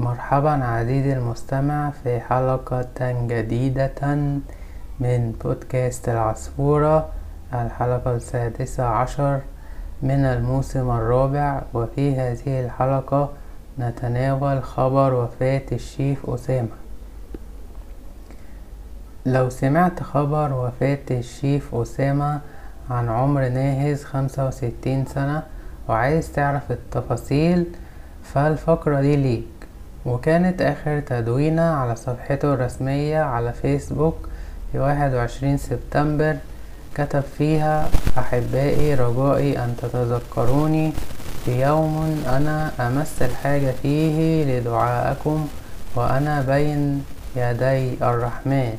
مرحبا عزيزي المستمع في حلقة جديدة من بودكاست العصفورة الحلقة السادسة عشر من الموسم الرابع. وفي هذه الحلقة نتناول خبر وفاة الشيف أسامة. لو سمعت خبر وفاة الشيف أسامة عن عمر ناهز خمسة وستين سنة وعايز تعرف التفاصيل فالفقرة دي ليك. وكانت آخر تدوينة على صفحته الرسمية على فيسبوك في واحد وعشرين سبتمبر كتب فيها أحبائي رجائي أن تتذكروني في يوم أنا أمس الحاجة فيه لدعائكم وأنا بين يدي الرحمن.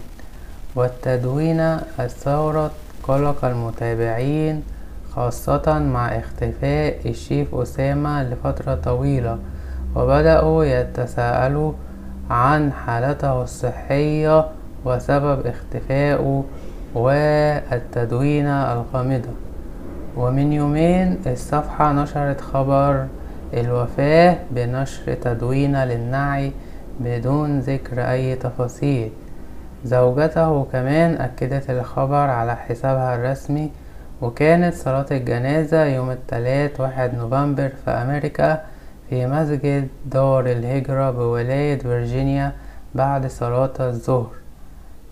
والتدوينة أثارت قلق المتابعين خاصة مع اختفاء الشيف أسامة لفترة طويلة. وبدأوا يتساءلوا عن حالته الصحية وسبب اختفائه والتدوينة الغامضة ومن يومين الصفحة نشرت خبر الوفاة بنشر تدوينة للنعي بدون ذكر أي تفاصيل. زوجته كمان أكدت الخبر على حسابها الرسمي وكانت صلاة الجنازة يوم التلات واحد نوفمبر في أمريكا في مسجد دار الهجرة بولاية فيرجينيا بعد صلاة الظهر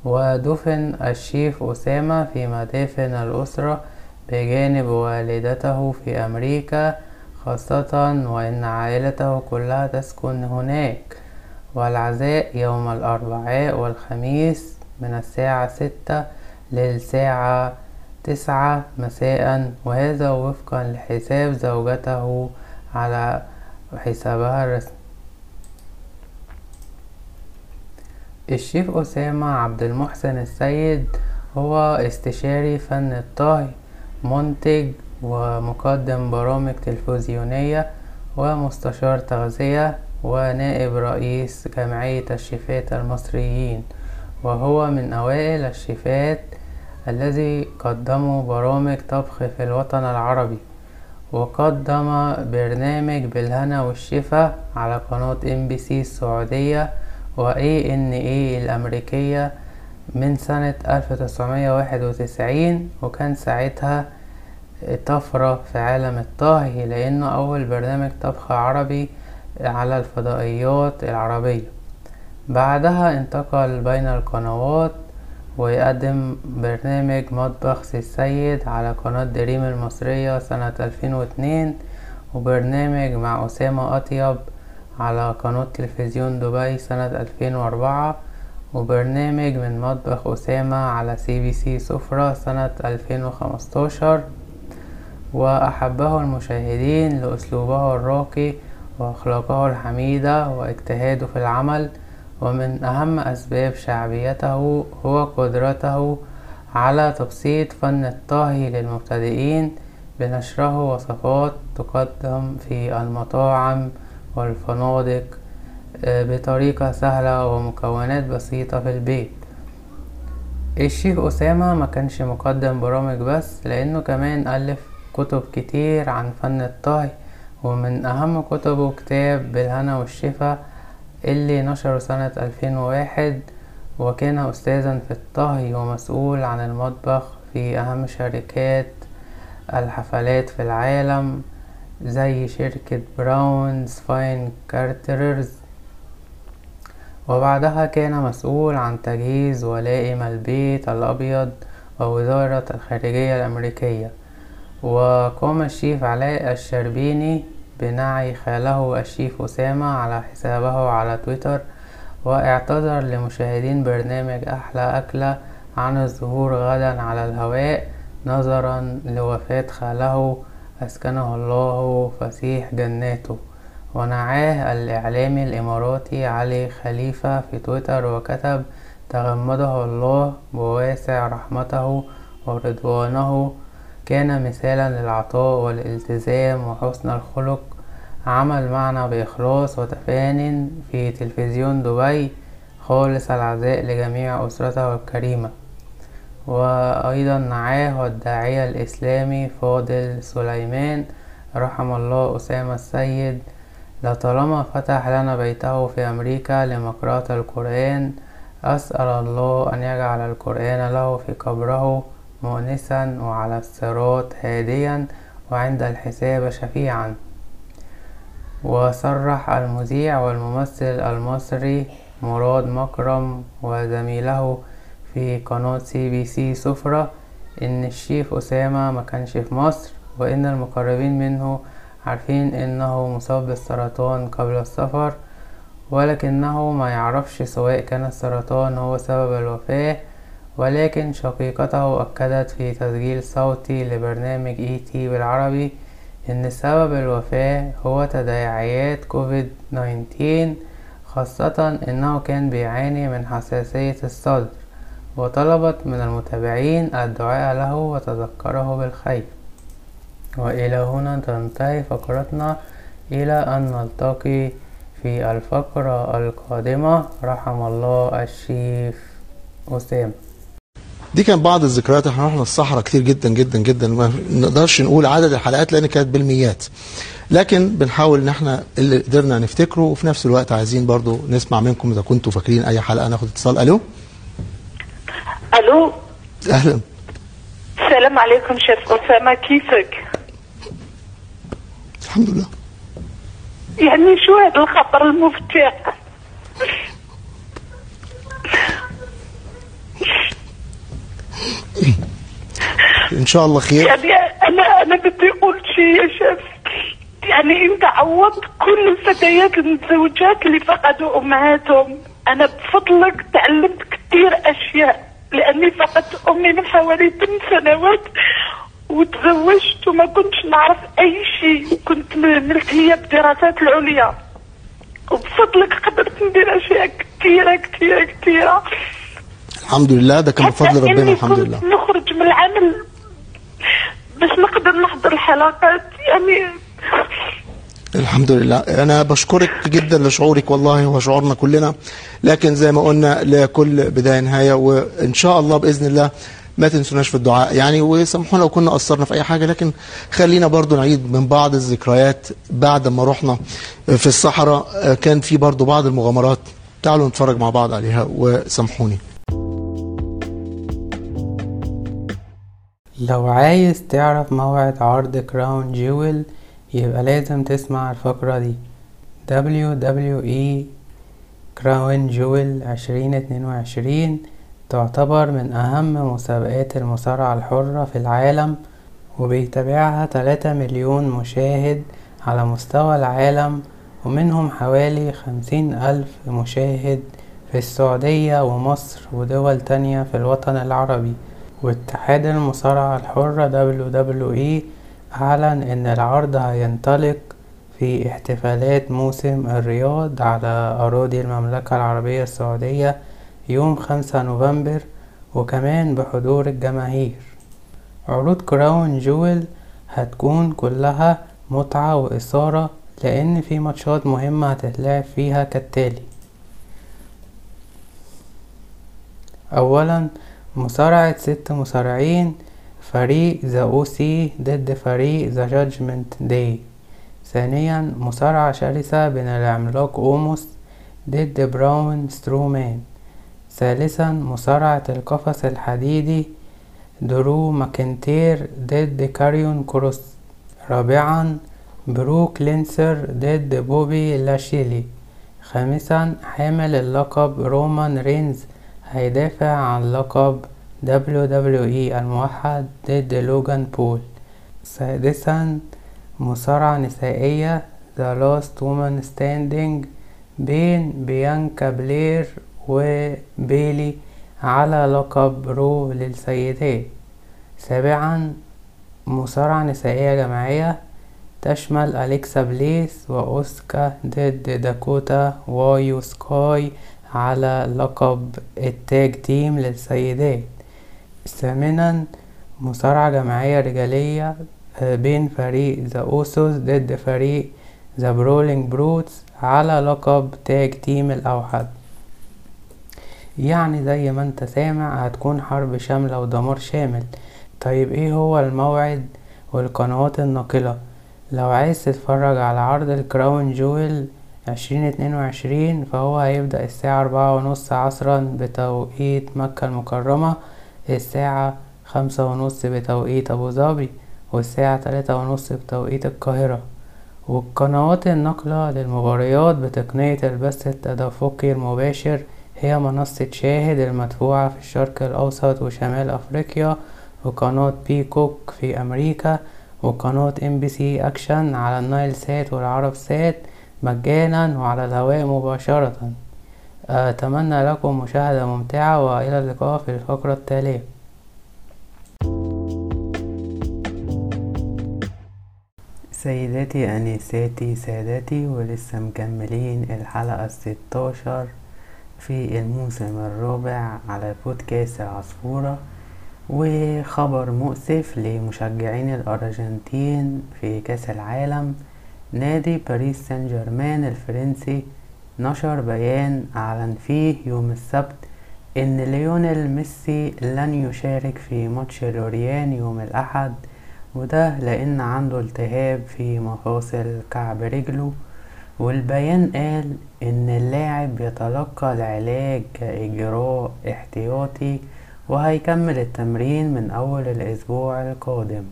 ودفن الشيف أسامة في مدافن الأسرة بجانب والدته في أمريكا خاصة وإن عائلته كلها تسكن هناك. والعزاء يوم الأربعاء والخميس من الساعة ستة للساعة تسعة مساء وهذا وفقا لحساب زوجته على حسابها الرسمي. الشيف أسامة عبد المحسن السيد هو استشاري فن الطهي منتج ومقدم برامج تلفزيونية ومستشار تغذية ونائب رئيس جمعية الشيفات المصريين وهو من أوائل الشيفات الذي قدموا برامج طبخ في الوطن العربي. وقدم برنامج بالهنا والشفا على قناة ام بي سي السعودية و ANA الأمريكية من سنة ألف تسعمية واحد وتسعين وكان ساعتها طفرة في عالم الطهي لأنه أول برنامج طبخ عربي على الفضائيات العربية. بعدها انتقل بين القنوات ويقدم برنامج مطبخ سي السيد على قناة دريم المصرية سنة ألفين واتنين وبرنامج مع أسامة أطيب على قناة تلفزيون دبي سنة ألفين وأربعة وبرنامج من مطبخ أسامة على سي بي سي سفرة سنة ألفين وخمستاشر. وأحبه المشاهدين لأسلوبه الراقي وأخلاقه الحميدة وإجتهاده في العمل. ومن أهم أسباب شعبيته هو قدرته على تبسيط فن الطهي للمبتدئين بنشره وصفات تقدم في المطاعم والفنادق بطريقة سهلة ومكونات بسيطة في البيت. الشيف أسامة ما كانش مقدم برامج بس لأنه كمان ألف كتب كتير عن فن الطهي ومن أهم كتبه كتاب بالهنا والشفا اللي نشره سنة ألفين وواحد وكان أستاذا في الطهي ومسؤول عن المطبخ في أهم شركات الحفلات في العالم زي شركة Browns Fine Caterers وبعدها كان مسؤول عن تجهيز ولائم البيت الأبيض ووزارة الخارجية الأمريكية. وقام الشيف علاء الشربيني بنعي خاله الشيف أسامة على حسابه على تويتر وإعتذر لمشاهدين برنامج أحلى أكلة عن الظهور غدا على الهواء نظرا لوفاة خاله أسكنه الله فسيح جناته. ونعاه الإعلامي الإماراتي علي خليفة في تويتر وكتب تغمده الله بواسع رحمته ورضوانه. كان مثالا للعطاء والالتزام وحسن الخلق عمل معنا بإخلاص وتفان في تلفزيون دبي خالص العزاء لجميع أسرته الكريمة. وأيضا نعاه الداعية الإسلامي فاضل سليمان رحم الله أسامة السيد. لطالما فتح لنا بيته في أمريكا لمقرأة القرآن أسأل الله أن يجعل القرآن له في قبره مؤنسا وعلى الصراط هاديا وعند الحساب شفيعا. وصرح المذيع والممثل المصري مراد مكرم وزميله في قناة سي بي سي سفرة إن الشيف أسامة مكانش في مصر وإن المقربين منه عارفين إنه مصاب بالسرطان قبل السفر ولكنه ما يعرفش سواء كان السرطان هو سبب الوفاة ولكن شقيقته أكدت في تسجيل صوتي لبرنامج اي تي بالعربي إن سبب الوفاة هو تداعيات كوفيد 19 خاصة إنه كان بيعاني من حساسية الصدر وطلبت من المتابعين الدعاء له وتذكره بالخير. وإلى هنا تنتهي فقرتنا إلى أن نلتقي في الفقرة القادمة. رحم الله الشيف أسامة. دي كان بعض الذكريات إحنا رحنا الصحراء كتير جدا جدا جدا ما نقدرش نقول عدد الحلقات لأن كانت بالميات. لكن بنحاول إن إحنا اللي قدرنا نفتكره وفي نفس الوقت عايزين برضو نسمع منكم إذا كنتوا فاكرين أي حلقة ناخد اتصال. ألو؟ ألو؟ أهلا. السلام عليكم شيف أسامة كيفك؟ الحمد لله. يعني شو هذا الخبر المفجع؟ إن شاء الله خير. يعني أنا أنا بدي أقول شيء يا شيف يعني انت عوضت كل الفتيات المتزوجات اللي فقدوا أمهاتهم أنا بفضلك تعلمت كثير أشياء لأني فقدت أمي من حوالي ثمان سنوات وتزوجت وما كنتش نعرف أي شيء. كنت ملتهيه بالدراسات العليا. وبفضلك قدرت ندير أشياء كثيره كثيره كثيره الحمد لله ده كان بفضل ربنا الحمد لله. نخرج من العمل باش نقدر نحضر الحلقات يعني الحمد لله أنا بشكرك جدا لشعورك والله هو شعورنا كلنا. لكن زي ما قلنا لكل بداية نهاية وإن شاء الله بإذن الله ما تنسوناش في الدعاء. يعني وسامحونا لو كنا قصرنا في أي حاجة لكن خلينا برضو نعيد من بعض الذكريات بعد ما رحنا في الصحراء. كان في برضو بعض المغامرات. تعالوا نتفرج مع بعض عليها وسامحوني. لو عايز تعرف موعد عرض Crown Jewel يبقى لازم تسمع الفقرة دي. WWE Crown اتنين وعشرين تعتبر من أهم مسابقات المصارعة الحرة في العالم وبيتابعها تلاتة مليون مشاهد على مستوى العالم ومنهم حوالي خمسين ألف مشاهد في السعودية ومصر ودول تانية في الوطن العربي. واتحاد المصارعة الحرة WWE أعلن إن العرض هينطلق في احتفالات موسم الرياض على أراضي المملكة العربية السعودية يوم خمسة نوفمبر وكمان بحضور الجماهير. عروض كراون جويل هتكون كلها متعة وإثارة لأن في ماتشات مهمة هتتلعب فيها كالتالي. أولا مصارعة ست مصارعين فريق The O.C. ضد فريق The Judgment Day ثانيا مصارعة شرسة بين العملاق أوموس ضد براون سترومان. ثالثا مصارعة القفص الحديدي درو ماكنتير ضد كاريون كروس. رابعا بروك ليسنر ضد بوبي لاشلي. خامسا حامل اللقب رومان رينز هيدافع عن لقب WWE الموحد ضد لوجان بول. سادسا مصارعة نسائية The Last Woman Standing بين بيانكا بلير وبيلي على لقب Raw للسيدات سابعا مصارعة نسائية جماعية تشمل أليكسا بليس وأوسكا ضد داكوتا وايو سكاي على لقب ال Tag Team للسيدات. ثامنا مصارعة جماعية رجالية بين فريق The Usos ضد فريق The Brawling Brutes على لقب Tag Team الأوحد. يعني زي ما انت سامع هتكون حرب شاملة ودمار شامل. طيب إيه هو الموعد والقنوات الناقلة؟ لو عايز تتفرج على عرض الكراون جويل عشرين اتنين وعشرين فهو هيبدأ الساعة أربعة ونص عصرا بتوقيت مكة المكرمة الساعة خمسة ونص بتوقيت أبو ظبي والساعة تلاتة ونص بتوقيت القاهرة. والقنوات الناقلة للمباريات بتقنية البث التدفقي المباشر هي منصة شاهد المدفوعة في الشرق الأوسط وشمال أفريقيا وقناة بيكوك في أمريكا وقناة إم بي سي أكشن على النايل سات والعرب سات مجانا وعلى الهواء مباشرة. أتمنى لكم مشاهدة ممتعة وإلى اللقاء في الفقرة التالية. سيداتي أنساتي سادتي ولسه مكملين الحلقة الستاشر في الموسم الرابع على بودكاست العصفورة وخبر مؤسف لمشجعين الأرجنتين في كأس العالم نادي باريس سان جيرمان الفرنسي. نشر بيان أعلن فيه يوم السبت إن ليونيل ميسي لن يشارك في ماتش لوريان يوم الأحد وده لأن عنده التهاب في مفاصل كعب رجله. والبيان قال إن اللاعب يتلقى العلاج كإجراء احتياطي وهيكمل التمرين من أول الأسبوع القادم.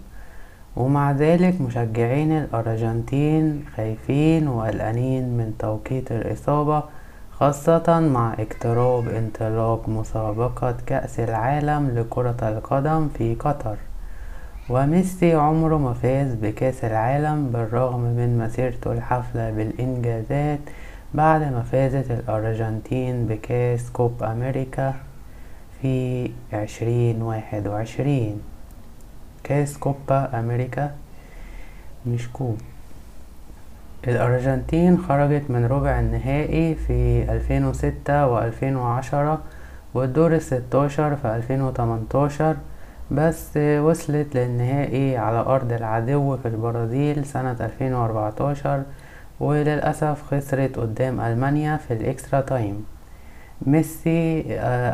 ومع ذلك مشجعين الأرجنتين خايفين وقلقانين من توقيت الإصابة خاصة مع اقتراب انطلاق مسابقة كأس العالم لكرة القدم في قطر. وميسي عمره ما فاز بكأس العالم بالرغم من مسيرته الحافلة بالإنجازات بعد ما فازت الأرجنتين بكأس كوب أمريكا في عشرين واحد وعشرين. كاس كوبا أمريكا مش كوب. الأرجنتين خرجت من ربع النهائي في ألفين وستة وألفين وعشرة والدور الستاشر في ألفين وتمنتاشر بس وصلت للنهائي على أرض العدو في البرازيل سنة ألفين وأربعتاشر وللأسف خسرت قدام ألمانيا في ال extra time. ميسي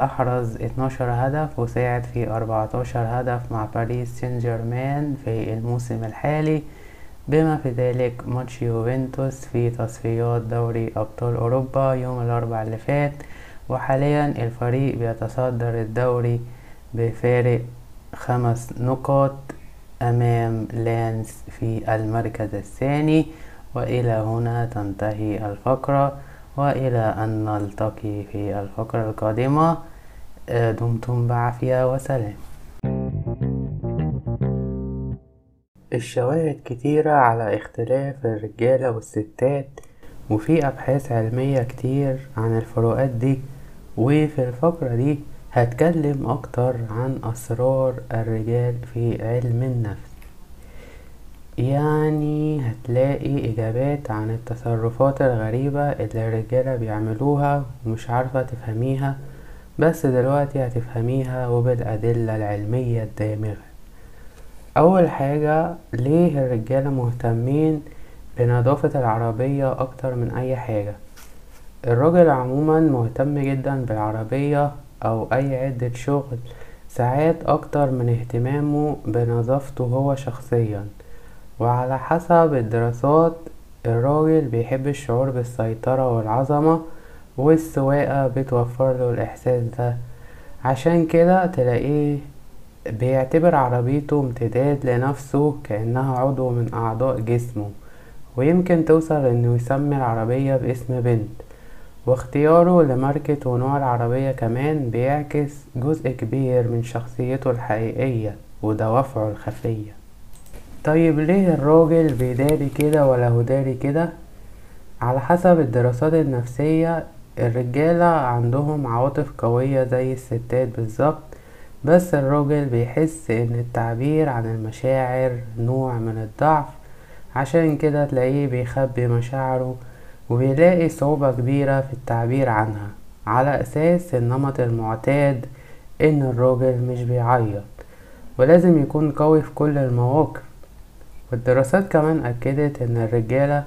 أحرز 12 هدف وساعد في 14 هدف مع باريس سان جيرمان في الموسم الحالي. بما في ذلك ماتش يوفنتوس في تصفيات دوري أبطال أوروبا يوم الأربعاء اللي فات وحاليا الفريق بيتصدر الدوري بفارق خمس نقط أمام لانس في المركز الثاني وإلى هنا تنتهي الفقرة. وإلى أن نلتقي في الفقرة القادمة دمتم بعافية وسلام. الشواهد كتيرة على اختلاف الرجالة والستات وفي أبحاث علمية كتير عن الفروقات دي. وفي الفقرة دي هتكلم أكتر عن أسرار الرجال في علم النفس. يعني هتلاقي إجابات عن التصرفات الغريبة اللي الرجالة بيعملوها ومش عارفة تفهميها بس دلوقتي هتفهميها وبالأدلة العلمية الدامغة. أول حاجة ليه الرجالة مهتمين بنظافة العربية أكتر من أي حاجة؟ الراجل عموما مهتم جدا بالعربية أو أي عدة شغل ساعات أكتر من اهتمامه بنظافته هو شخصيا. وعلى حسب الدراسات الراجل بيحب الشعور بالسيطرة والعظمة والسواقة بتوفر له الإحساس ده. عشان كده تلاقيه بيعتبر عربيته امتداد لنفسه كأنها عضو من أعضاء جسمه ويمكن توصل إنه يسمي العربية باسم بنت. واختياره لماركة ونوع العربية كمان بيعكس جزء كبير من شخصيته الحقيقية ودوافعه الخفية. طيب ليه الراجل بيداري كده ولا هو داري كده؟ على حسب الدراسات النفسية الرجالة عندهم عواطف قوية زي الستات بالظبط بس الراجل بيحس إن التعبير عن المشاعر نوع من الضعف عشان كده تلاقيه بيخبي مشاعره وبيلاقي صعوبة كبيرة في التعبير عنها على أساس النمط المعتاد إن الراجل مش بيعيط ولازم يكون قوي في كل المواقف. والدراسات كمان أكدت إن الرجالة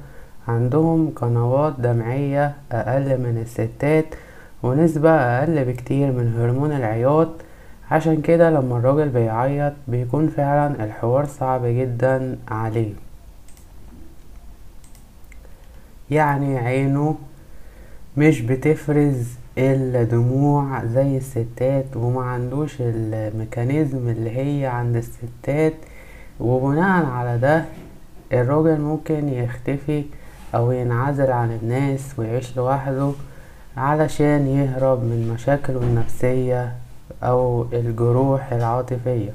عندهم قنوات دمعية أقل من الستات ونسبة أقل بكتير من هرمون العياط. عشان كده لما الراجل بيعيط بيكون فعلا الحوار صعب جدا عليه. يعني عينه مش بتفرز الدموع زي الستات وما عندوش الميكانيزم اللي هي عند الستات. وبناء على ده الراجل ممكن يختفي أو ينعزل عن الناس ويعيش لوحده علشان يهرب من مشاكله النفسية أو الجروح العاطفية.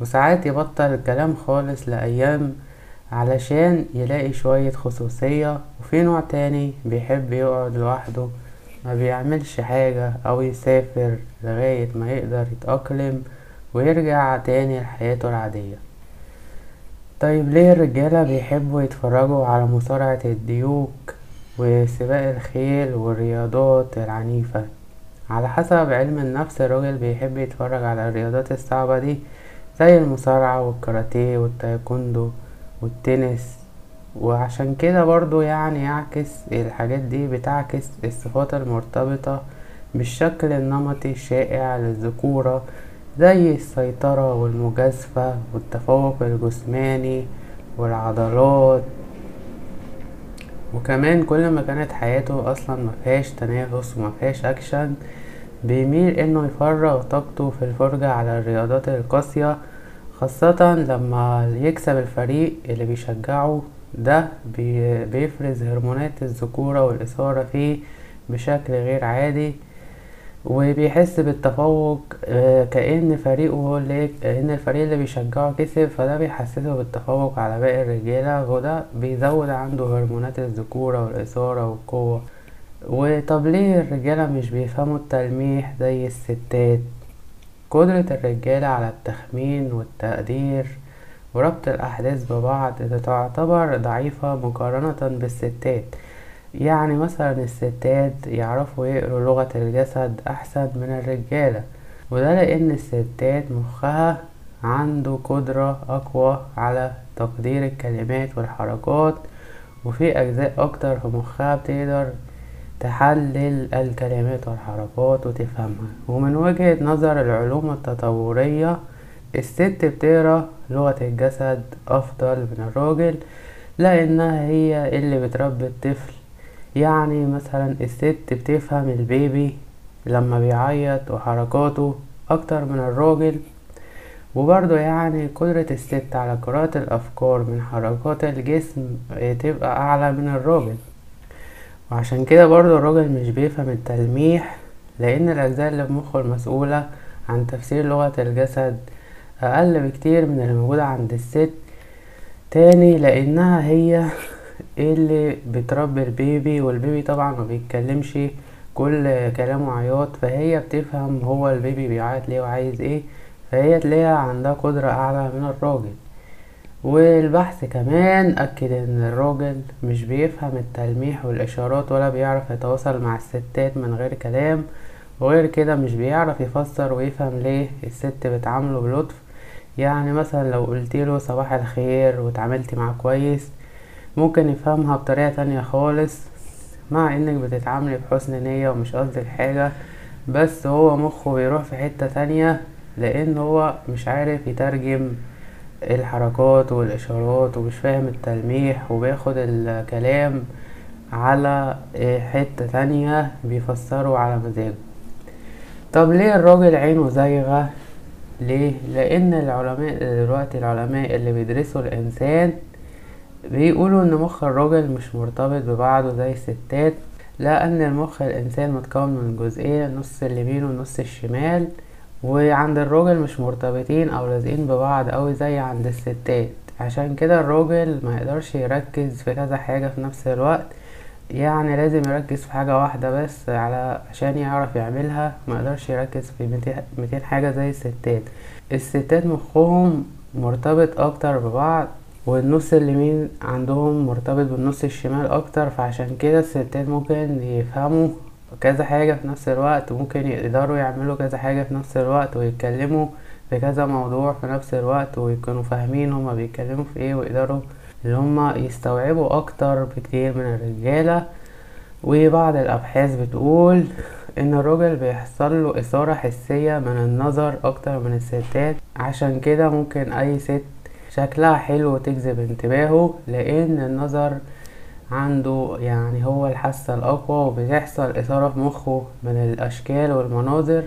وساعات يبطل الكلام خالص لأيام علشان يلاقي شوية خصوصية وفي نوع تاني بيحب يقعد لوحده ما بيعملش حاجة أو يسافر لغاية ما يقدر يتأقلم ويرجع تاني لحياته العادية. طيب ليه الرجالة بيحبوا يتفرجوا على مصارعة الديوك وسباق الخيل والرياضات العنيفة؟ على حسب علم النفس الراجل بيحب يتفرج على الرياضات الصعبة دي زي المصارعة والكاراتيه والتايكوندو والتنس. وعشان كده برضو يعني يعكس الحاجات دي بتعكس الصفات المرتبطة بالشكل النمطي الشائع للذكورة زي السيطرة والمجازفة والتفوق الجسماني والعضلات. وكمان كل ما كانت حياته أصلا مفيهاش تنافس ومفيهاش أكشن بيميل إنه يفرغ طاقته في الفرجة على الرياضات القاسية خاصة لما يكسب الفريق اللي بيشجعه. ده بي- بيفرز هرمونات الذكورة والإثارة فيه بشكل غير عادي. وبيحس بالتفوق آه، كأن فريقه هو اللي كأن الفريق اللي بيشجعه كسب فده بيحسسه بالتفوق على باقي الرجالة وده بيزود عنده هرمونات الذكورة والإثارة والقوة. وطب ليه الرجالة مش بيفهموا التلميح زي الستات؟ قدرة الرجالة على التخمين والتقدير وربط الأحداث ببعض تعتبر ضعيفة مقارنة بالستات. يعني مثلا الستات يعرفوا يقروا لغة الجسد أحسن من الرجالة وده لأن الستات مخها عنده قدرة أقوى على تقدير الكلمات والحركات وفي أجزاء أكتر في مخها بتقدر تحلل الكلمات والحركات وتفهمها. ومن وجهة نظر العلوم التطورية الست بتقرأ لغة الجسد أفضل من الراجل لأنها هي اللي بتربي الطفل يعني مثلا الست بتفهم البيبي لما بيعيط وحركاته أكتر من الراجل وبرضه يعني قدرة الست على قراءة الأفكار من حركات الجسم تبقى أعلى من الراجل. وعشان كده برضه الراجل مش بيفهم التلميح لأن الأجزاء اللي في مخه المسؤولة عن تفسير لغة الجسد أقل بكتير من اللي موجودة عند الست تاني لأنها هي اللي بتربي البيبي والبيبي طبعا ما بيتكلمش كل كلامه عياط فهي بتفهم هو البيبي بيعيط ليه وعايز إيه فهي تلاقيها عندها قدرة أعلى من الراجل. والبحث كمان أكد إن الراجل مش بيفهم التلميح والإشارات ولا بيعرف يتواصل مع الستات من غير كلام وغير كده مش بيعرف يفسر ويفهم ليه الست بتعامله بلطف. يعني مثلا لو قلتيله صباح الخير وتعاملتي معاه كويس ممكن يفهمها بطريقة تانية خالص مع إنك بتتعاملي بحسن نية ومش قصدك حاجة بس هو مخه بيروح في حتة تانية لأن هو مش عارف يترجم الحركات والإشارات ومش فاهم التلميح وبياخد الكلام على حتة تانية بيفسره على مزاجه. طب ليه الراجل عينه زايغة؟ ليه؟ لأن العلماء دلوقتي العلماء اللي بيدرسوا الإنسان بيقولوا إن مخ الراجل مش مرتبط ببعضه زي الستات لأن المخ الإنسان متكون من جزئين نص اليمين والنص الشمال وعند الراجل مش مرتبطين أو لازقين ببعض أوي زي عند الستات. عشان كده الراجل ما يقدرش يركز في كذا حاجة في نفس الوقت يعني لازم يركز في حاجة واحدة بس على عشان يعرف يعملها ما يقدرش يركز في ميتين حاجة زي الستات. الستات مخهم مرتبط أكتر ببعض والنص اليمين عندهم مرتبط بالنص الشمال أكتر فعشان كده الستات ممكن يفهموا كذا حاجة في نفس الوقت وممكن يقدروا يعملوا كذا حاجة في نفس الوقت ويتكلموا في كذا موضوع في نفس الوقت ويكونوا فاهمين هما بيتكلموا في إيه ويقدروا اللي هما يستوعبوا أكتر بكتير من الرجالة. وبعض الأبحاث بتقول إن الراجل بيحصل له إثارة حسية من النظر أكتر من الستات عشان كده ممكن أي ست شكلها حلو وتجذب انتباهه لأن النظر عنده يعني هو الحاسة الأقوى وبتحصل إثارة في مخه من الأشكال والمناظر.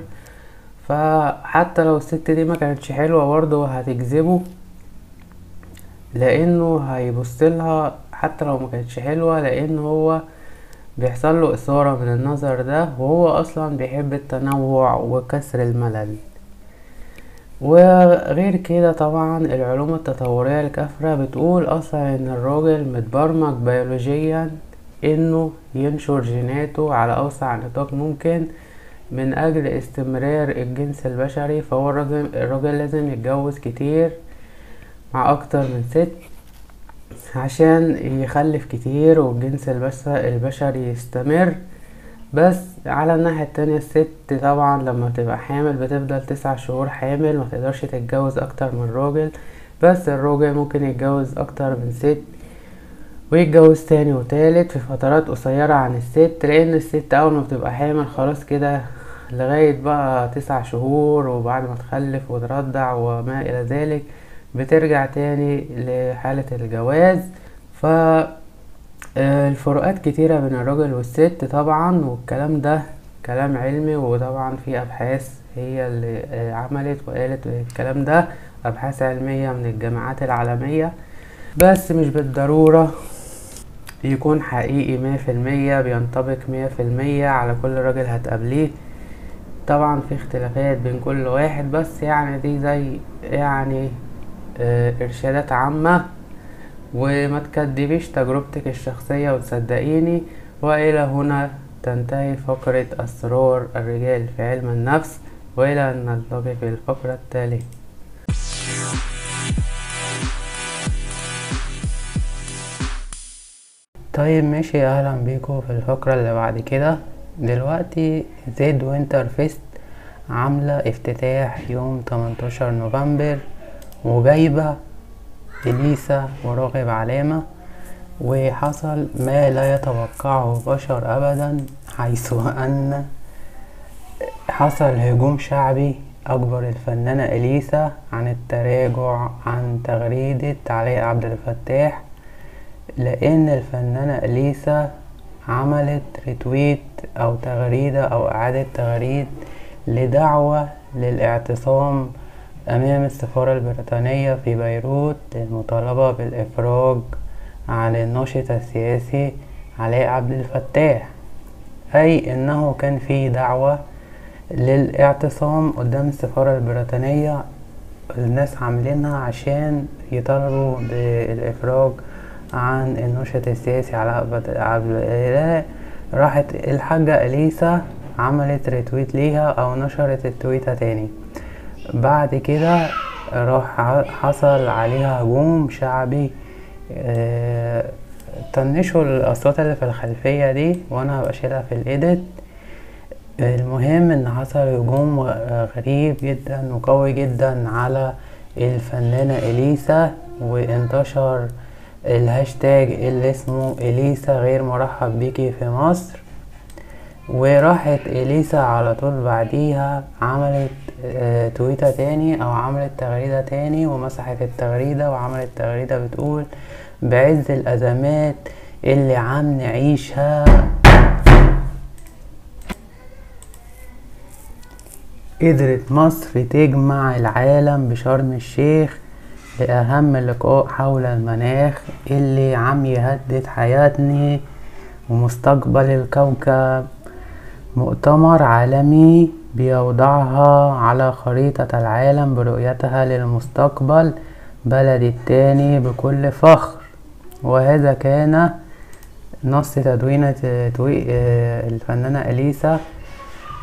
فحتى لو الست دي ما كانتش حلوة برضه هتجذبه لأنه هيبصلها حتى لو ما كانتش حلوة لأن هو بيحصل له إثارة من النظر ده وهو أصلا بيحب التنوع وكسر الملل. وغير كده طبعا العلوم التطورية الكافرة بتقول أصلا إن الراجل متبرمج بيولوجيا إنه ينشر جيناته على أوسع نطاق ممكن من أجل استمرار الجنس البشري فهو الراجل, الراجل لازم يتجوز كتير مع أكتر من ست عشان يخلف كتير والجنس البشري يستمر. بس على الناحية التانية الست طبعا لما بتبقى حامل بتفضل تسع شهور حامل ما تقدرش تتجوز أكتر من راجل. بس الراجل ممكن يتجوز أكتر من ست ويتجوز تاني وتالت في فترات قصيرة عن الست لأن الست أول ما بتبقى حامل خلاص كده لغاية بقى تسع شهور وبعد ما تخلف وترضع وما إلى ذلك بترجع تاني لحالة الجواز. ف الفروقات كتيرة بين الراجل والست طبعا والكلام ده كلام علمي وطبعا في أبحاث هي اللي آه، عملت وقالت الكلام ده أبحاث علمية من الجامعات العالمية. بس مش بالضرورة يكون حقيقي مية في المية بينطبق مية في المية على كل راجل هتقابليه. طبعا في اختلافات بين كل واحد بس يعني دي زي يعني آه، إرشادات عامة. وما تكدبيش تجربتك الشخصية وتصدقيني وإلى هنا تنتهي فقرة أسرار الرجال في علم النفس وإلى أن نلتقي في الفقرة التالية. طيب ماشي. أهلا بيكم في الفقرة اللي بعد كده. دلوقتي زد وينتر فيست عاملة افتتاح يوم 18 نوفمبر وجايبة إليسا وراغب علامة وحصل ما لا يتوقعه بشر أبدا حيث أن حصل هجوم شعبي أجبر الفنانة إليسا عن التراجع عن تغريدة علاء عبد الفتاح لأن الفنانة إليسا عملت ريتويت أو تغريدة أو إعادة تغريد لدعوة للاعتصام أمام السفارة البريطانية في بيروت للمطالبة بالإفراج عن الناشط السياسي علاء عبد الفتاح أي إنه كان في دعوة للاعتصام قدام السفارة البريطانية. الناس عاملينها عشان يطالبوا بالإفراج عن الناشط السياسي علاء عبد الإله. راحت الحاجة إليسا عملت ريتويت ليها أو نشرت التويتة تاني. بعد كده راح حصل عليها هجوم شعبي آه، طنشوا الأصوات اللي في الخلفية دي وأنا هبقى شيلها في الإيديت. المهم إن حصل هجوم غريب جدا وقوي جدا على الفنانة إليسا وانتشر الهاشتاج اللي اسمه إليسا غير مرحب بيكي في مصر. وراحت إليسا على طول بعديها عملت آه، تويتة تاني أو عملت تغريدة تاني ومسحت التغريدة وعملت تغريدة بتقول بعز الأزمات اللي عم نعيشها. قدرت مصر تجمع العالم بشرم الشيخ لأهم لقاء حول المناخ اللي عم يهدد حياتنا ومستقبل الكوكب. مؤتمر عالمي بيوضعها على خريطة العالم برؤيتها للمستقبل بلد التاني بكل فخر. وهذا كان نص تدوينة آه، الفنانة أليسا.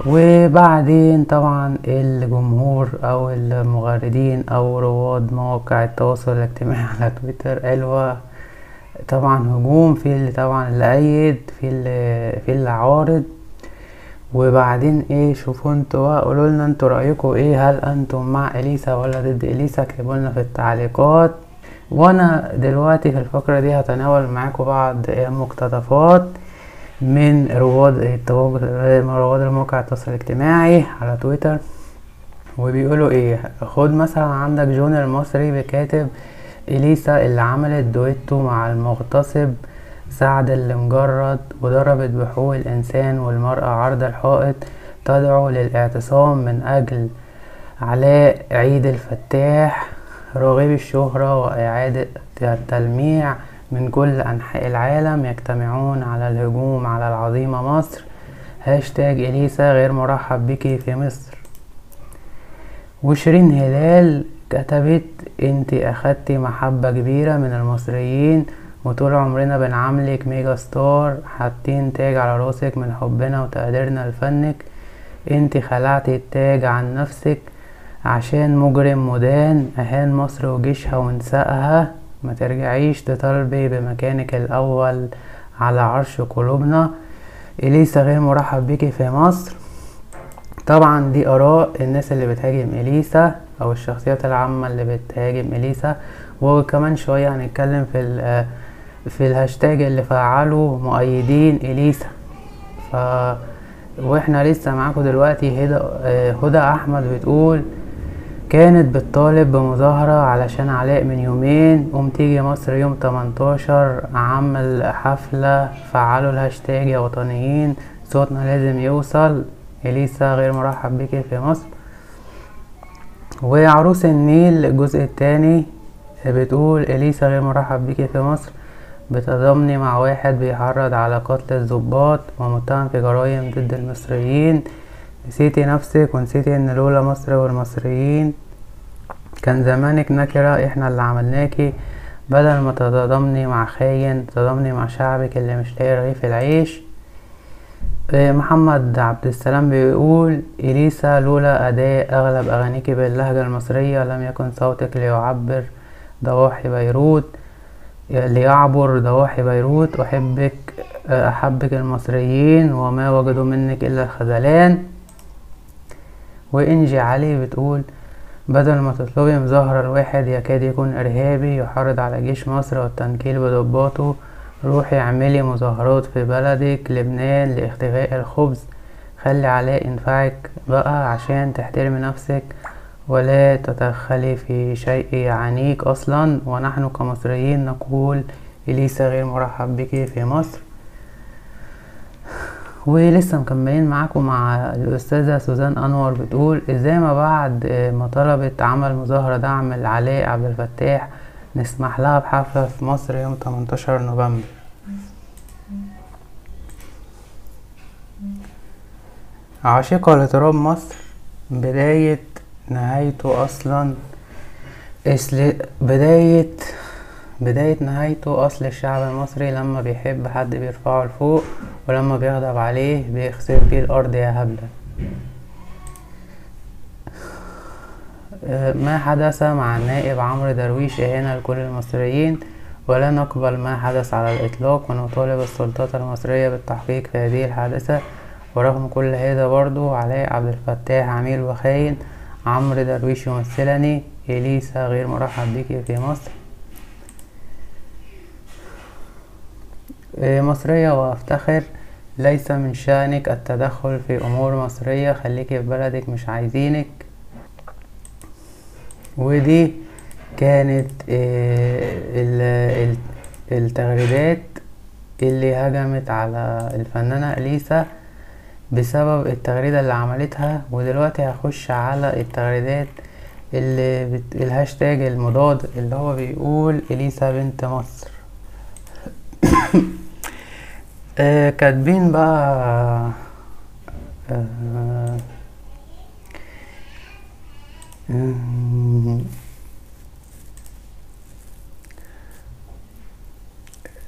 وبعدين طبعا الجمهور أو المغردين أو رواد مواقع التواصل الاجتماعي على تويتر قالوا طبعا هجوم في اللي طبعا اللي ايد في اللي في اللي عارض. وبعدين إيه شوفوا أنتوا بقى قولوا لنا أنتوا رايكم إيه؟ هل أنتم مع إليسا ولا ضد إليسا؟ اكتبوا لنا في التعليقات. وأنا دلوقتي في الفقرة دي هتناول معاكم بعض مقتطفات من رواد رواد الموقع التواصل الاجتماعي على تويتر. وبيقولوا إيه خد مثلا عندك جون المصري بكاتب إليسا اللي عملت دويتو مع المغتصب سعد اللي مجرد وضربت بحقوق الإنسان والمرأة عرض الحائط تدعو للاعتصام من أجل علاء عيد الفتاح راغبي الشهرة وإعادة التلميع من كل أنحاء العالم يجتمعون على الهجوم على العظيمة مصر. هاشتاج إليسا غير مرحب بك في مصر. وشيرين هلال كتبت أنت اخدتي محبة كبيرة من المصريين وطول عمرنا بنعاملك mega star حاطين تاج على راسك من حبنا وتقديرنا لفنك. انت خلعتي التاج عن نفسك عشان مجرم مدان اهان مصر وجيشها ونسائها ما ترجعيش تطالبي بمكانك الأول على عرش قلوبنا. إليسا غير مرحب بيكي في مصر. طبعا دي آراء الناس اللي بتهاجم إليسا أو الشخصيات العامة اللي بتهاجم إليسا. وكمان شوية هنتكلم في في الهاشتاج اللي فعله مؤيدين إليسا. ف وإحنا لسه معاكم دلوقتي هدى هدى أحمد بتقول كانت بتطالب بمظاهرة علشان علاء من يومين قوم تيجي مصر يوم 18 عمل حفلة فعلوا الهاشتاج يا وطنيين صوتنا لازم يوصل. إليسا غير مرحب بك في مصر. وعروس النيل الجزء التاني بتقول إليسا غير مرحب بك في مصر. بتضامني مع واحد بيحرض على قتل الضباط ومتهم في جرائم ضد المصريين. نسيتي نفسك ونسيتي إن لولا مصر والمصريين. كان زمانك نكرة إحنا اللي عملناكي. بدل ما تتضامني مع خاين تتضامني مع شعبك اللي مش لاقي رغيف العيش. محمد عبد السلام بيقول إليسا لولا أداء أغلب أغانيك باللهجة المصرية لم يكن صوتك ليعبر ضواحي بيروت. ليعبر ضواحي بيروت أحبك أحبك المصريين وما وجدوا منك إلا الخذلان. وإنجي علي بتقول بدل ما تطلبي مظاهرة الواحد يكاد يكون إرهابي يحرض على جيش مصر والتنكيل بضباطه روحي اعملي مظاهرات في بلدك لبنان لاختفاء الخبز. خلي علاء ينفعك بقى عشان تحترمي نفسك. ولا تتدخلي في شيء يعنيك أصلا. ونحن كمصريين نقول اليسا غير مرحب بك في مصر. ولسه مكملين معاكم مع الأستاذة سوزان أنور بتقول إزاي ما بعد ما طلبت عمل مظاهرة دعم لعلاء عبد الفتاح نسمح لها بحفلة في مصر يوم 18 نوفمبر. عاشقة لتراب مصر بداية نهايته أصلا أصل بداية بداية نهايته أصل الشعب المصري لما بيحب حد بيرفعه لفوق ولما بيغضب عليه بيخسر بيه الأرض يا هبلة. ما حدث مع النائب عمرو درويش إهانة لكل المصريين ولا نقبل ما حدث على الإطلاق ونطالب السلطات المصرية بالتحقيق في هذه الحادثة ورغم كل هذا برضو علاء عبد الفتاح عميل وخاين عمرو درويش يمثلني. إليسا غير مرحب بك في مصر. مصرية وأفتخر. ليس من شأنك التدخل في أمور مصرية. خليكي في بلدك مش عايزينك. ودي كانت التغريدات اللي هجمت على الفنانة أليسا. بسبب التغريدة اللي عملتها ودلوقتي هخش على التغريدات اللي بت... الهاشتاج المضاد اللي هو بيقول إليسا بنت مصر آه كاتبين بقى آه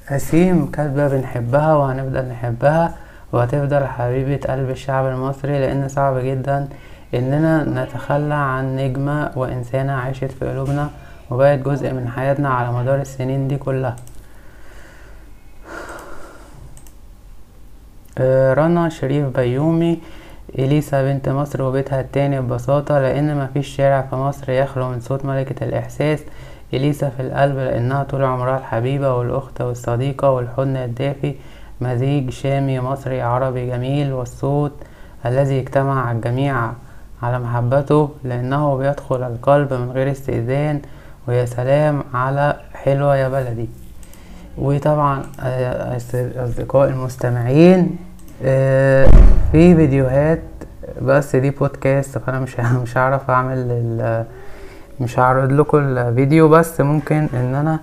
أسيم كاتبة بنحبها وهنفضل نحبها وهتفضل حبيبة قلب الشعب المصري لأن صعب جدا إننا نتخلى عن نجمة وإنسانة عاشت في قلوبنا وبقت جزء من حياتنا على مدار السنين دي كلها. رنا شريف بيومي إليسا بنت مصر وبيتها التاني ببساطة لأن مفيش شارع في مصر يخلو من صوت ملكة الإحساس. إليسا في القلب لأنها طول عمرها الحبيبة والأخت والصديقة والحضن الدافي. مزيج شامي مصري عربي جميل والصوت الذي اجتمع الجميع على محبته لأنه بيدخل القلب من غير استئذان ويا سلام على حلوة يا بلدي. وطبعا آه، أص- أصدقاء المستمعين آه، في فيديوهات بس دي بودكاست فأنا مش مش هعرف أعمل مش هعرض لكم الفيديو بس ممكن إن أنا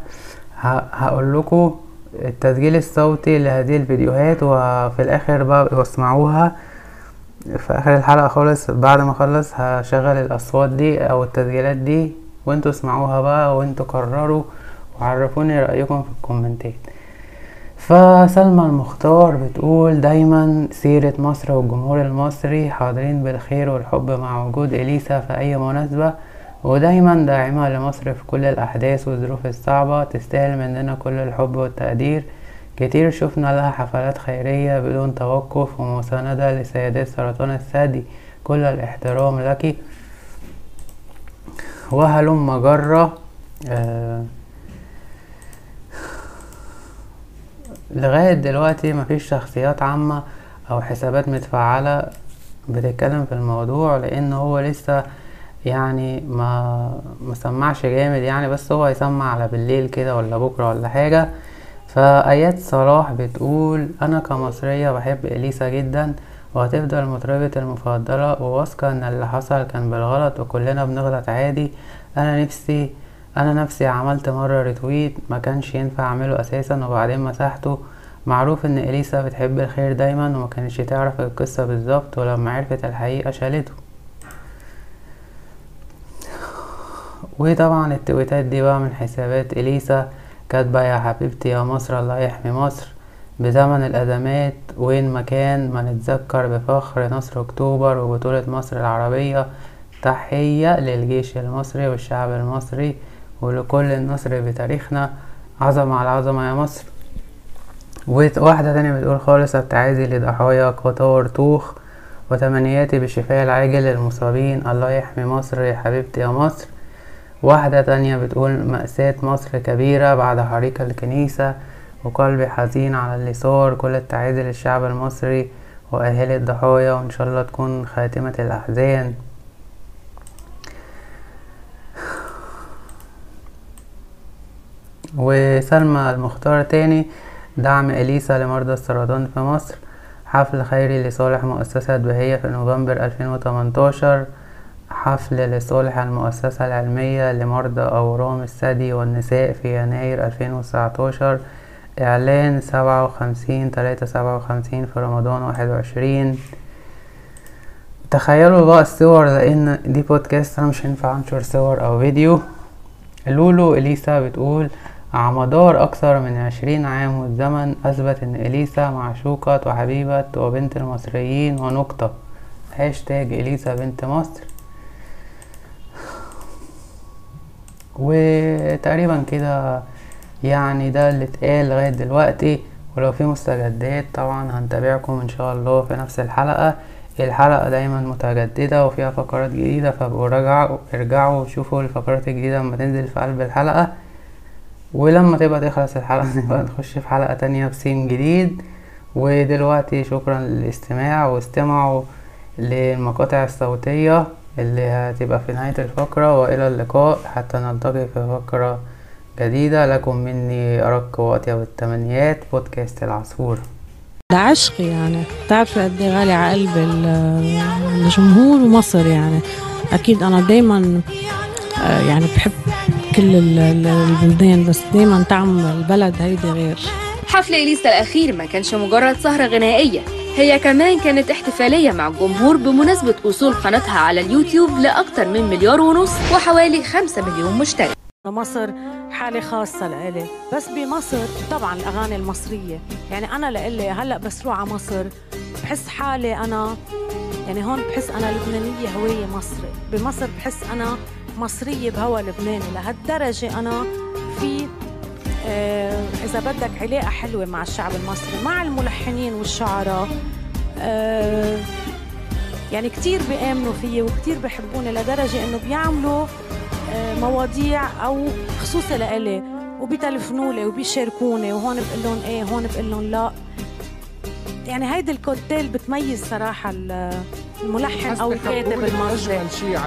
هقول لكم التسجيل الصوتي لهذه الفيديوهات وفي الآخر بقى اسمعوها. في آخر الحلقة خالص بعد ما أخلص هشغل الأصوات دي أو التسجيلات دي وأنتوا اسمعوها بقى وأنتوا قرروا وعرفوني رأيكم في الكومنتات. فسلمى المختار بتقول دايما سيرة مصر والجمهور المصري حاضرين بالخير والحب مع وجود إليسا في أي مناسبة. ودايما داعمة لمصر في كل الأحداث والظروف الصعبة تستاهل مننا كل الحب والتقدير. كتير شفنا لها حفلات خيرية بدون توقف ومساندة لسيدات سرطان الثدي. كل الاحترام لك. وهلم جرة آه لغاية دلوقتي مفيش شخصيات عامة أو حسابات متفعلة بتتكلم في الموضوع لأن هو لسه يعني ما مسمعش جامد يعني بس هو هيسمع على بالليل كده ولا بكرة ولا حاجة. فآيات صلاح بتقول أنا كمصرية بحب إليسا جدا وهتفضل مطربتي المفضلة وواثقة إن اللي حصل كان بالغلط وكلنا بنغلط عادي. أنا نفسي أنا نفسي عملت مرة ريتويت ما كانش ينفع أعمله أساسا وبعدين مسحته. معروف إن إليسا بتحب الخير دايما وما كانتش تعرف القصة بالظبط ولما عرفت الحقيقة شالته. وطبعا التويتات دي بقى من حسابات إليسا كاتبة يا حبيبتي يا مصر الله يحمي مصر بزمن الأزمات وين مكان ما نتذكر بفخر نصر أكتوبر وبطولة مصر العربية. تحية للجيش المصري والشعب المصري ولكل النصر بتاريخنا. عظمة على عظمة يا مصر. وواحدة تانية بتقول خالص التعازي لضحايا قطار طوخ وتمنياتي بالشفاء العاجل للمصابين الله يحمي مصر يا حبيبتي يا مصر. واحدة تانية بتقول مأساة مصر كبيرة بعد حريق الكنيسة وقلبي حزين على اللي صار كل التعازي للشعب المصري وأهالي الضحايا وإن شاء الله تكون خاتمة الأحزان. وسلمى المختار تاني دعم إليسا لمرضى السرطان في مصر حفل خيري لصالح مؤسسة بهية في نوفمبر 2018 حفل لصالح المؤسسة العلمية لمرضى أورام الثدي والنساء في يناير 2019 إعلان سبعة وخمسين تلاتة سبعة وخمسين في رمضان واحد وعشرين. تخيلوا بقى الصور لأن دي بودكاست أنا مش هينفع أنشر صور أو فيديو. لولو إليسا بتقول على مدار أكثر من عشرين عام والزمن أثبت إن إليسا معشوقة وحبيبة وبنت المصريين ونقطة. هاشتاج إليسا بنت مصر. وتقريبا كده يعني ده اللي اتقال لغاية دلوقتي. ولو في مستجدات طبعا هنتابعكم إن شاء الله في نفس الحلقة. الحلقة دايما متجددة وفيها فقرات جديدة فابقوا رجعوا ارجعوا وشوفوا الفقرات الجديدة لما تنزل في قلب الحلقة. ولما تبقى تخلص الحلقة نبقى نخش في حلقة تانية بسين جديد. ودلوقتي شكرا للاستماع واستمعوا للمقاطع الصوتية. اللي هتبقى في نهاية الفقرة وإلى اللقاء حتى نلتقي في فقرة جديدة. لكم مني أرق وأطيب التمنيات. بودكاست العصفور. ده عشق يعني. بتعرف قد إيه غالي على قلب ال- الجمهور ومصر يعني. أكيد أنا دايما آه، يعني بحب كل ال- ال- البلدان بس دايما طعم البلد هيدي غير. حفل إليسا الأخير ما كانش مجرد سهرة غنائية. هي كمان كانت احتفالية مع الجمهور بمناسبة وصول قناتها على اليوتيوب لأكثر من مليار ونص وحوالي خمسة مليون مشترك. مصر حالة خاصة لإلي. بس بمصر طبعا الأغاني المصرية. يعني أنا لإلي هلأ بس روح على مصر. بحس حالي أنا يعني هون بحس أنا لبنانية هوية مصري. بمصر بحس أنا مصرية بهوا لبناني. لهالدرجة أنا في آه إذا بدك علاقة حلوة مع الشعب المصري مع الملحنين والشعراء آه يعني كتير بيآمنوا فيي وكتير بحبوني لدرجة إنه بيعملوا آه، مواضيع أو خصوصي لإلي وبيتلفنوا لي وبيشاركوني وهون بقول لهم إيه هون بقول لهم لا. يعني هيدي الكوكتيل بتميز صراحة ال- الملحن أو الكاتب المصري.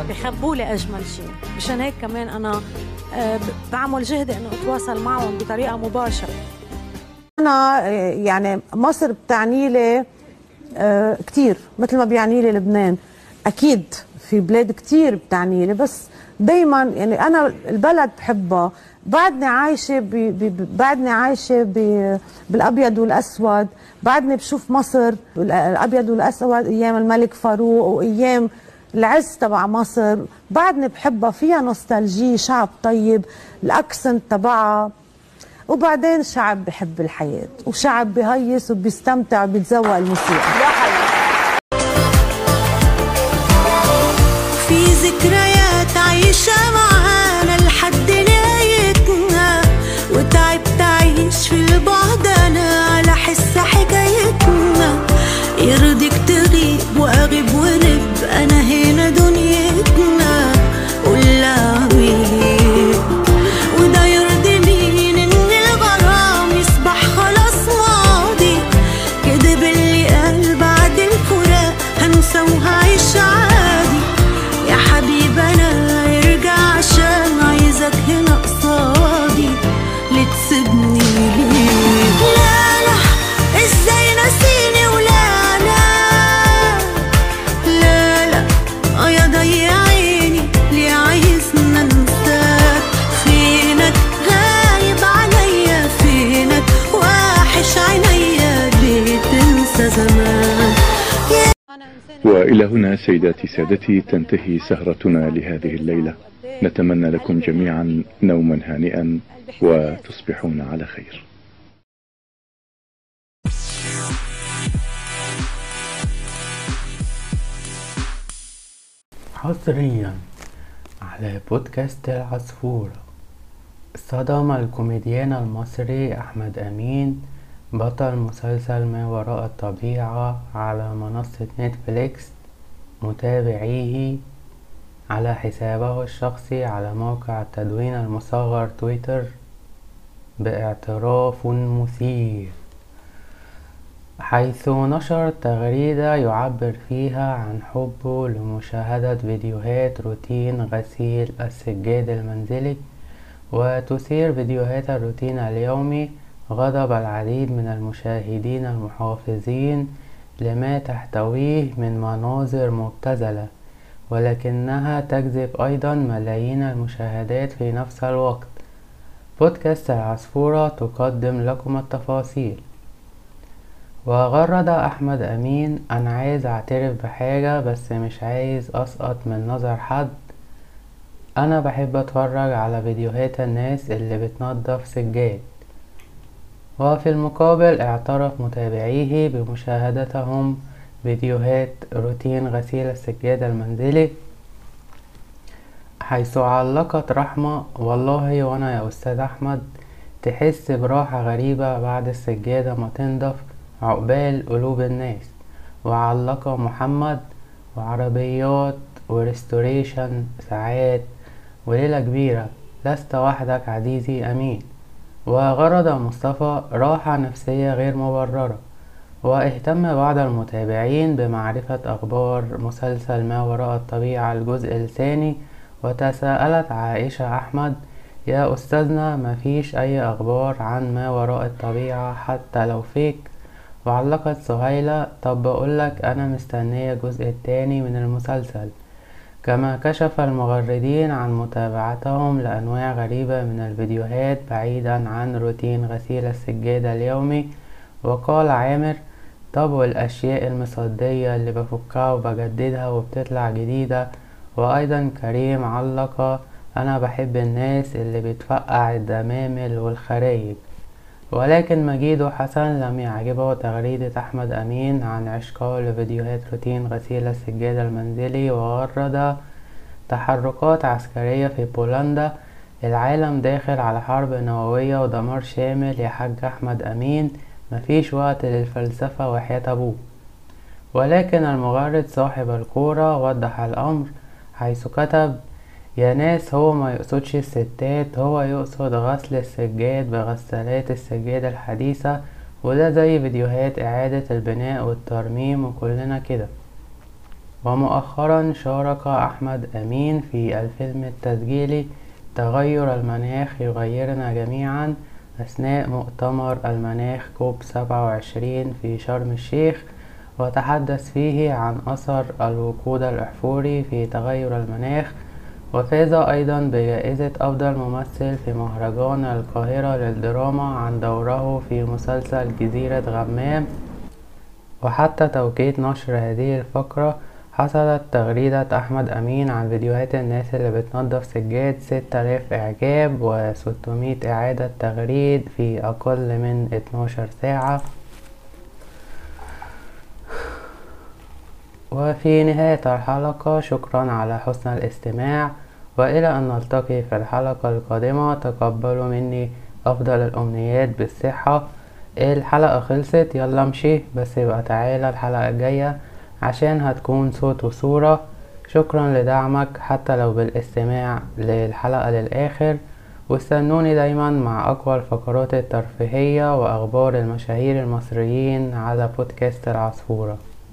بخبوا لي اجمل شيء. مشان هيك كمان أنا بعمل جهدي إنه أتواصل معهم بطريقة مباشرة. أنا آه، يعني مصر بتعني لي آه، كتير مثل ما بيعني لي لبنان. أكيد في بلاد كتير بتعني لي بس دايما يعني أنا البلد بحبها. بعدني عايشة ب... بعدني عايشة. بالأبيض والأسود. بعدني بشوف مصر الأبيض والأسود أيام الملك فاروق وأيام العز تبع مصر. بعدني بحبها فيها نوستالجي شعب طيب الأكسنت تبعها. وبعدين شعب بحب الحياة وشعب بهيس وبيستمتع وبيتذوق الموسيقى. سادتي تنتهي سهرتنا لهذه الليلة. نتمنى لكم جميعا نوما هانئا وتصبحون على خير. حصريا على بودكاست العصفورة صدم الكوميديان المصري أحمد أمين بطل مسلسل ما وراء الطبيعة على منصة نتفليكس. متابعيه على حسابه الشخصي على موقع التدوين المصغر تويتر باعتراف مثير حيث نشر تغريدة يعبر فيها عن حبه لمشاهدة فيديوهات روتين غسيل السجاد المنزلي وتثير فيديوهات الروتين اليومي غضب العديد من المشاهدين المحافظين لما تحتويه من مناظر مبتذلة ولكنها تجذب أيضا ملايين المشاهدات في نفس الوقت. بودكاست العصفورة تقدم لكم التفاصيل. وغرد أحمد أمين أنا عايز أعترف بحاجة بس مش عايز أسقط من نظر حد. أنا بحب أتفرج على فيديوهات الناس اللي بتنضف سجاد. وفي المقابل اعترف متابعيه بمشاهدتهم فيديوهات روتين غسيل السجاد المنزلي حيث علقت رحمة والله وأنا يا أستاذ أحمد تحس براحة غريبة بعد السجادة ما تنضف عقبال قلوب الناس. وعلق محمد وعربيات وريستوريشن ساعات وليلة كبيرة. لست وحدك عزيزي أمين. وغرض مصطفى راحة نفسية غير مبررة واهتم بعض المتابعين بمعرفة أخبار مسلسل ما وراء الطبيعة الجزء الثاني وتساءلت عائشة أحمد يا أستاذنا مفيش أي أخبار عن ما وراء الطبيعة حتى لو فيك وعلقت سهيلة طب بقولك أنا مستنية الجزء التاني من المسلسل. كما كشف المغردين عن متابعتهم لأنواع غريبة من الفيديوهات بعيدا عن روتين غسيل السجادة اليومي وقال عامر طب والأشياء المصدية اللي بفكها وبجددها وبتطلع جديدة وأيضا كريم علق أنا بحب الناس اللي بتفقع الدمامل والخرايج ولكن مجيد حسن لم يعجبه تغريدة أحمد أمين عن عشقه لفيديوهات روتين غسيل السجاد المنزلي وغرد تحركات عسكرية في بولندا العالم داخل على حرب نووية ودمار شامل يا حاج أحمد أمين. مفيش وقت للفلسفة وحياة أبوه. ولكن المغرد صاحب الكورة وضح الأمر حيث كتب يا ناس هو ما يقصدش الستات هو يقصد غسل السجاد بغسالات السجاد الحديثة وده زي فيديوهات إعادة البناء والترميم وكلنا كده. ومؤخرا شارك أحمد أمين في الفيلم التسجيلي تغير المناخ يغيرنا جميعا أثناء مؤتمر المناخ كوب سبعة وعشرين في شرم الشيخ وتحدث فيه عن أثر الوقود الأحفوري في تغير المناخ وفاز أيضا بجائزة أفضل ممثل في مهرجان القاهرة للدراما عن دوره في مسلسل جزيرة غمام. وحتى توقيت نشر هذه الفقرة حصلت تغريدة أحمد أمين عن فيديوهات الناس اللي بتنظف سجاد ستة آلاف إعجاب وستمية إعادة تغريد في أقل من اتناشر ساعة. وفي نهاية الحلقة شكرا على حسن الاستماع وإلى أن نلتقي في الحلقة القادمة. تقبلوا مني أفضل الأمنيات بالصحة. الحلقة خلصت يلا امشي. بس يبقى تعالى الحلقة الجاية عشان هتكون صوت وصورة. شكرا لدعمك حتى لو بالاستماع للحلقة للآخر. واستنوني دايما مع أقوى الفقرات الترفيهية وأخبار المشاهير المصريين على بودكاست العصفورة.